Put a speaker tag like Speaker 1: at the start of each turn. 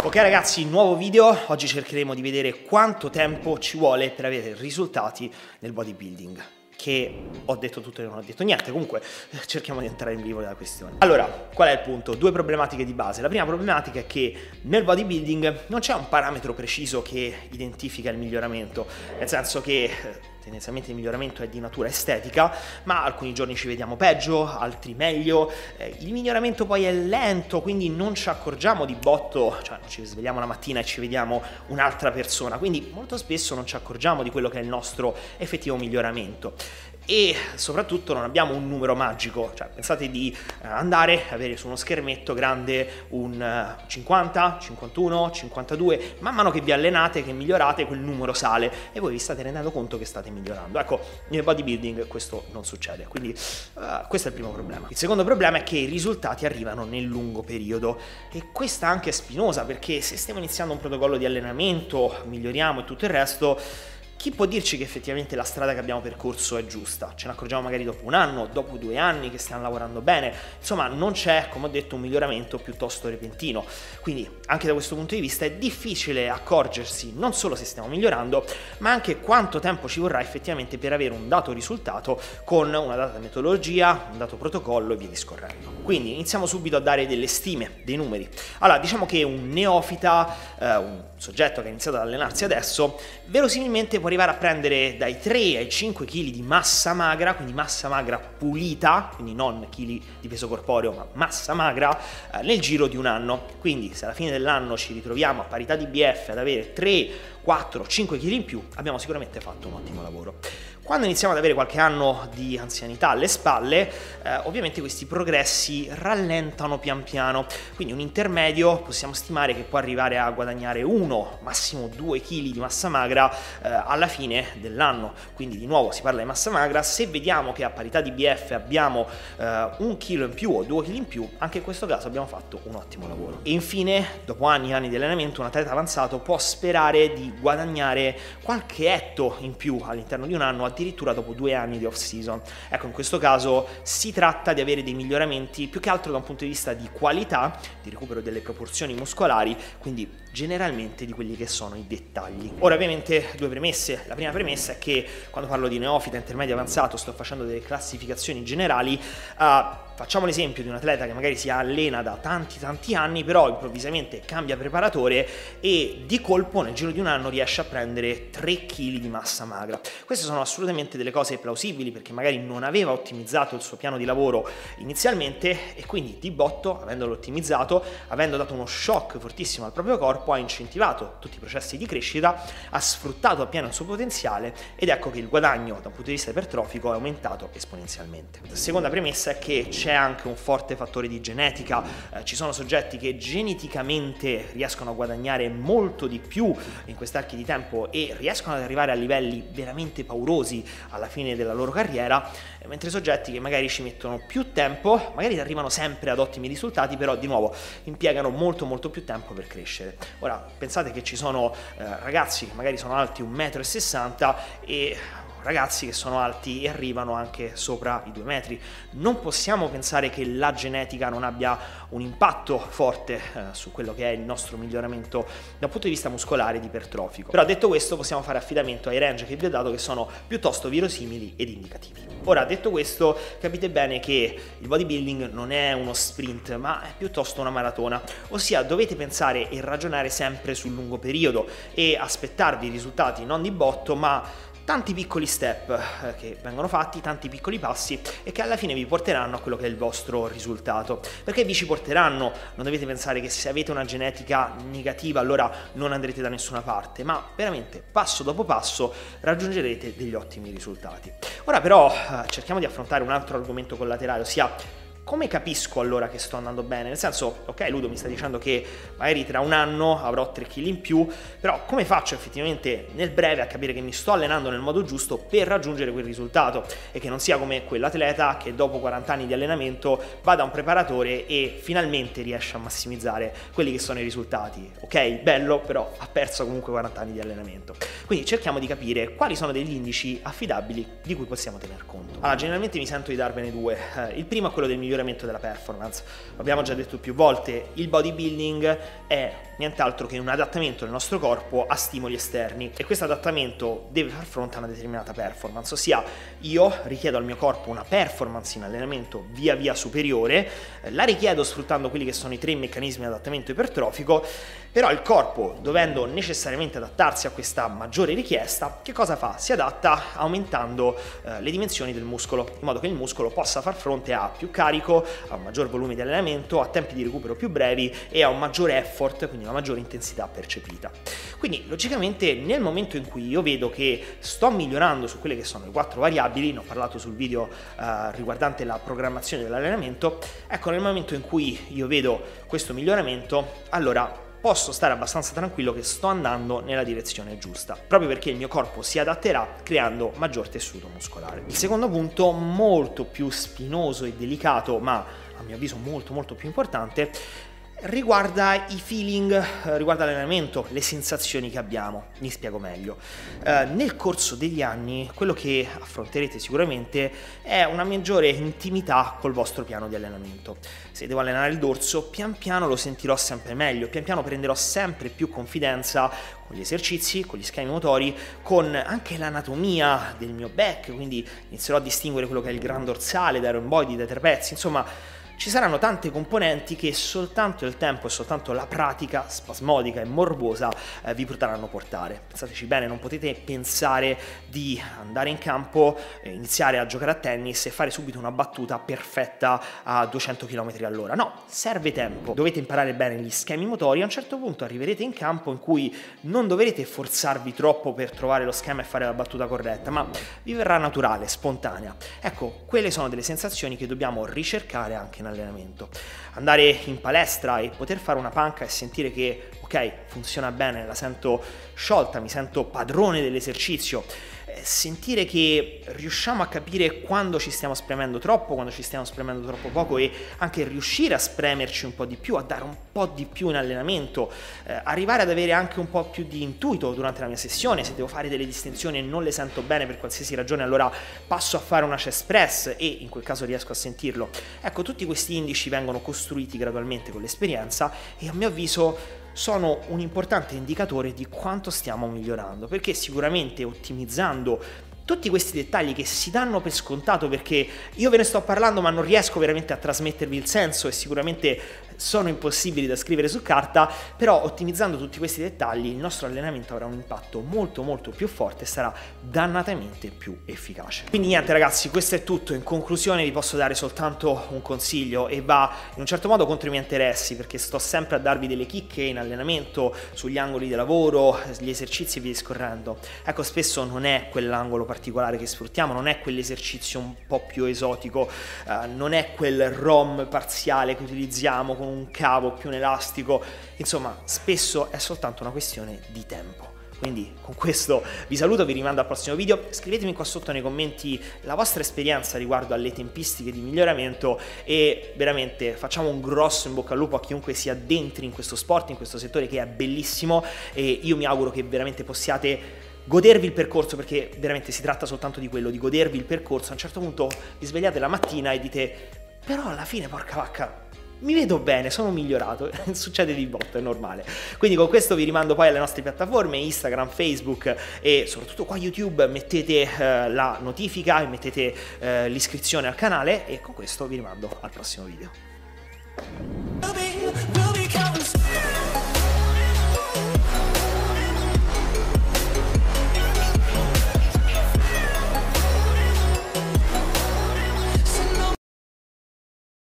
Speaker 1: Ok ragazzi, nuovo video, oggi cercheremo di vedere quanto tempo ci vuole per avere risultati nel bodybuilding che ho detto tutto e non ho detto niente, comunque cerchiamo di entrare in vivo della questione. Allora, qual è il punto? Due problematiche di base. La prima problematica è che nel bodybuilding non c'è un parametro preciso che identifica il miglioramento, nel senso che eh, tendenzialmente il miglioramento è di natura estetica, ma alcuni giorni ci vediamo peggio, altri meglio. Eh, il miglioramento poi è lento, quindi non ci accorgiamo di botto, cioè ci svegliamo la mattina e ci vediamo un'altra persona, quindi molto spesso non ci accorgiamo di quello che è il nostro effettivo miglioramento e soprattutto non abbiamo un numero magico, cioè pensate di eh, andare, avere su uno schermetto grande un 50, 51, 52, man mano che vi allenate, che migliorate, quel numero sale e voi vi state rendendo conto che state migliorando. Ecco, nel bodybuilding questo non succede, quindi uh, questo è il primo problema. Il secondo problema è che i risultati arrivano nel lungo periodo e questa anche è spinosa perché se stiamo iniziando un protocollo di allenamento, miglioriamo e tutto il resto, chi può dirci che effettivamente la strada che abbiamo percorso è giusta? Ce ne accorgiamo magari dopo un anno, dopo due anni che stiamo lavorando bene, insomma non c'è, come ho detto, un miglioramento piuttosto repentino. Quindi anche da questo punto di vista è difficile accorgersi non solo se stiamo migliorando, ma anche quanto tempo ci vorrà effettivamente per avere un dato risultato con una data metodologia, un dato protocollo e via discorrendo. Quindi iniziamo subito a dare delle stime, dei numeri. Allora, diciamo che un neofita, eh, un soggetto che ha iniziato ad allenarsi adesso, verosimilmente può arrivare a prendere dai 3 ai 5 kg di massa magra, quindi massa magra pulita, quindi non kg di peso corporeo, ma massa magra, eh, nel giro di un anno. Quindi se alla fine dell'anno ci ritroviamo a parità di BF ad avere 3, 4, 5 kg in più, abbiamo sicuramente fatto un ottimo lavoro. Quando iniziamo ad avere qualche anno di anzianità alle spalle, eh, ovviamente questi progressi rallentano pian piano, quindi un intermedio possiamo stimare che può arrivare a guadagnare 1, massimo 2 kg di massa magra eh, alla fine dell'anno, quindi di nuovo si parla di massa magra, se vediamo che a parità di BF abbiamo eh, un chilo in più o due kg in più, anche in questo caso abbiamo fatto un ottimo lavoro. E infine, dopo anni e anni di allenamento, un atleta avanzato può sperare di guadagnare qualche etto in più all'interno di un anno, addirittura dopo due anni di off season. Ecco, in questo caso si tratta di avere dei miglioramenti più che altro da un punto di vista di qualità, di recupero delle proporzioni muscolari, quindi generalmente di quelli che sono i dettagli. Ora ovviamente due premesse. La prima premessa è che quando parlo di neofita, intermedio avanzato, sto facendo delle classificazioni generali. Uh, Facciamo l'esempio di un atleta che magari si allena da tanti tanti anni, però improvvisamente cambia preparatore e di colpo nel giro di un anno riesce a prendere 3 kg di massa magra. Queste sono assolutamente delle cose plausibili perché magari non aveva ottimizzato il suo piano di lavoro inizialmente e quindi di botto, avendolo ottimizzato, avendo dato uno shock fortissimo al proprio corpo, ha incentivato tutti i processi di crescita, ha sfruttato appieno il suo potenziale ed ecco che il guadagno da un punto di vista ipertrofico è aumentato esponenzialmente. La seconda premessa è che c'è anche un forte fattore di genetica, eh, ci sono soggetti che geneticamente riescono a guadagnare molto di più in quest'archi di tempo e riescono ad arrivare a livelli veramente paurosi alla fine della loro carriera, mentre soggetti che magari ci mettono più tempo, magari arrivano sempre ad ottimi risultati, però di nuovo impiegano molto molto più tempo per crescere. Ora pensate che ci sono eh, ragazzi che magari sono alti 1,60 m e ragazzi che sono alti e arrivano anche sopra i due metri. Non possiamo pensare che la genetica non abbia un impatto forte eh, su quello che è il nostro miglioramento dal punto di vista muscolare ed ipertrofico. Però detto questo possiamo fare affidamento ai range che vi ho dato che sono piuttosto verosimili ed indicativi. Ora detto questo capite bene che il bodybuilding non è uno sprint ma è piuttosto una maratona, ossia dovete pensare e ragionare sempre sul lungo periodo e aspettarvi risultati non di botto ma tanti piccoli step eh, che vengono fatti, tanti piccoli passi e che alla fine vi porteranno a quello che è il vostro risultato. Perché vi ci porteranno? Non dovete pensare che se avete una genetica negativa allora non andrete da nessuna parte, ma veramente passo dopo passo raggiungerete degli ottimi risultati. Ora però eh, cerchiamo di affrontare un altro argomento collaterale, ossia come capisco allora che sto andando bene? Nel senso, ok, Ludo mi sta dicendo che magari tra un anno avrò 3 kg in più, però come faccio effettivamente nel breve a capire che mi sto allenando nel modo giusto per raggiungere quel risultato e che non sia come quell'atleta che dopo 40 anni di allenamento va da un preparatore e finalmente riesce a massimizzare quelli che sono i risultati. Ok, bello, però ha perso comunque 40 anni di allenamento. Quindi cerchiamo di capire quali sono degli indici affidabili di cui possiamo tener conto. Allora, generalmente mi sento di darvene due. Eh, il primo è quello del miglioramento miglioramento della performance. L'abbiamo già detto più volte, il bodybuilding è nient'altro che un adattamento del nostro corpo a stimoli esterni e questo adattamento deve far fronte a una determinata performance, ossia io richiedo al mio corpo una performance in allenamento via via superiore, la richiedo sfruttando quelli che sono i tre meccanismi di adattamento ipertrofico, però il corpo dovendo necessariamente adattarsi a questa maggiore richiesta, che cosa fa? Si adatta aumentando eh, le dimensioni del muscolo, in modo che il muscolo possa far fronte a più carico, a un maggior volume di allenamento, a tempi di recupero più brevi e a un maggiore effort, quindi una maggiore intensità percepita. Quindi logicamente nel momento in cui io vedo che sto migliorando su quelle che sono le quattro variabili, ne ho parlato sul video eh, riguardante la programmazione dell'allenamento, ecco nel momento in cui io vedo questo miglioramento, allora posso stare abbastanza tranquillo che sto andando nella direzione giusta, proprio perché il mio corpo si adatterà creando maggior tessuto muscolare. Il secondo punto, molto più spinoso e delicato, ma a mio avviso molto molto più importante, riguarda i feeling, eh, riguarda l'allenamento, le sensazioni che abbiamo. Mi spiego meglio. Eh, nel corso degli anni, quello che affronterete sicuramente è una maggiore intimità col vostro piano di allenamento. Se devo allenare il dorso, pian piano lo sentirò sempre meglio, pian piano prenderò sempre più confidenza con gli esercizi, con gli schemi motori, con anche l'anatomia del mio back, quindi inizierò a distinguere quello che è il gran dorsale dai romboidi, dai trapezi, insomma ci saranno tante componenti che soltanto il tempo e soltanto la pratica spasmodica e morbosa eh, vi potranno portare. Pensateci bene, non potete pensare di andare in campo, eh, iniziare a giocare a tennis e fare subito una battuta perfetta a 200 km all'ora. No, serve tempo. Dovete imparare bene gli schemi motori. A un certo punto arriverete in campo in cui non dovrete forzarvi troppo per trovare lo schema e fare la battuta corretta, ma vi verrà naturale, spontanea. Ecco, quelle sono delle sensazioni che dobbiamo ricercare anche allenamento. Andare in palestra e poter fare una panca e sentire che ok, funziona bene, la sento sciolta, mi sento padrone dell'esercizio sentire che riusciamo a capire quando ci stiamo spremendo troppo, quando ci stiamo spremendo troppo poco e anche riuscire a spremerci un po' di più, a dare un po' di più in allenamento, eh, arrivare ad avere anche un po' più di intuito durante la mia sessione, se devo fare delle distinzioni e non le sento bene per qualsiasi ragione, allora passo a fare una chest press e in quel caso riesco a sentirlo. Ecco, tutti questi indici vengono costruiti gradualmente con l'esperienza e a mio avviso sono un importante indicatore di quanto stiamo migliorando, perché sicuramente ottimizzando tutti questi dettagli che si danno per scontato perché io ve ne sto parlando ma non riesco veramente a trasmettervi il senso e sicuramente sono impossibili da scrivere su carta, però ottimizzando tutti questi dettagli il nostro allenamento avrà un impatto molto molto più forte e sarà dannatamente più efficace. Quindi niente ragazzi, questo è tutto, in conclusione vi posso dare soltanto un consiglio e va in un certo modo contro i miei interessi perché sto sempre a darvi delle chicche in allenamento, sugli angoli di lavoro, gli esercizi e via discorrendo. Ecco, spesso non è quell'angolo particolare che sfruttiamo, non è quell'esercizio un po' più esotico, eh, non è quel ROM parziale che utilizziamo con un cavo più un elastico, insomma spesso è soltanto una questione di tempo. Quindi con questo vi saluto, vi rimando al prossimo video, scrivetemi qua sotto nei commenti la vostra esperienza riguardo alle tempistiche di miglioramento e veramente facciamo un grosso in bocca al lupo a chiunque sia dentro in questo sport, in questo settore che è bellissimo e io mi auguro che veramente possiate godervi il percorso perché veramente si tratta soltanto di quello, di godervi il percorso. A un certo punto vi svegliate la mattina e dite però alla fine porca vacca mi vedo bene, sono migliorato, succede di botto, è normale. Quindi con questo vi rimando poi alle nostre piattaforme, Instagram, Facebook e soprattutto qua YouTube, mettete eh, la notifica e mettete eh, l'iscrizione al canale e con questo vi rimando al prossimo video.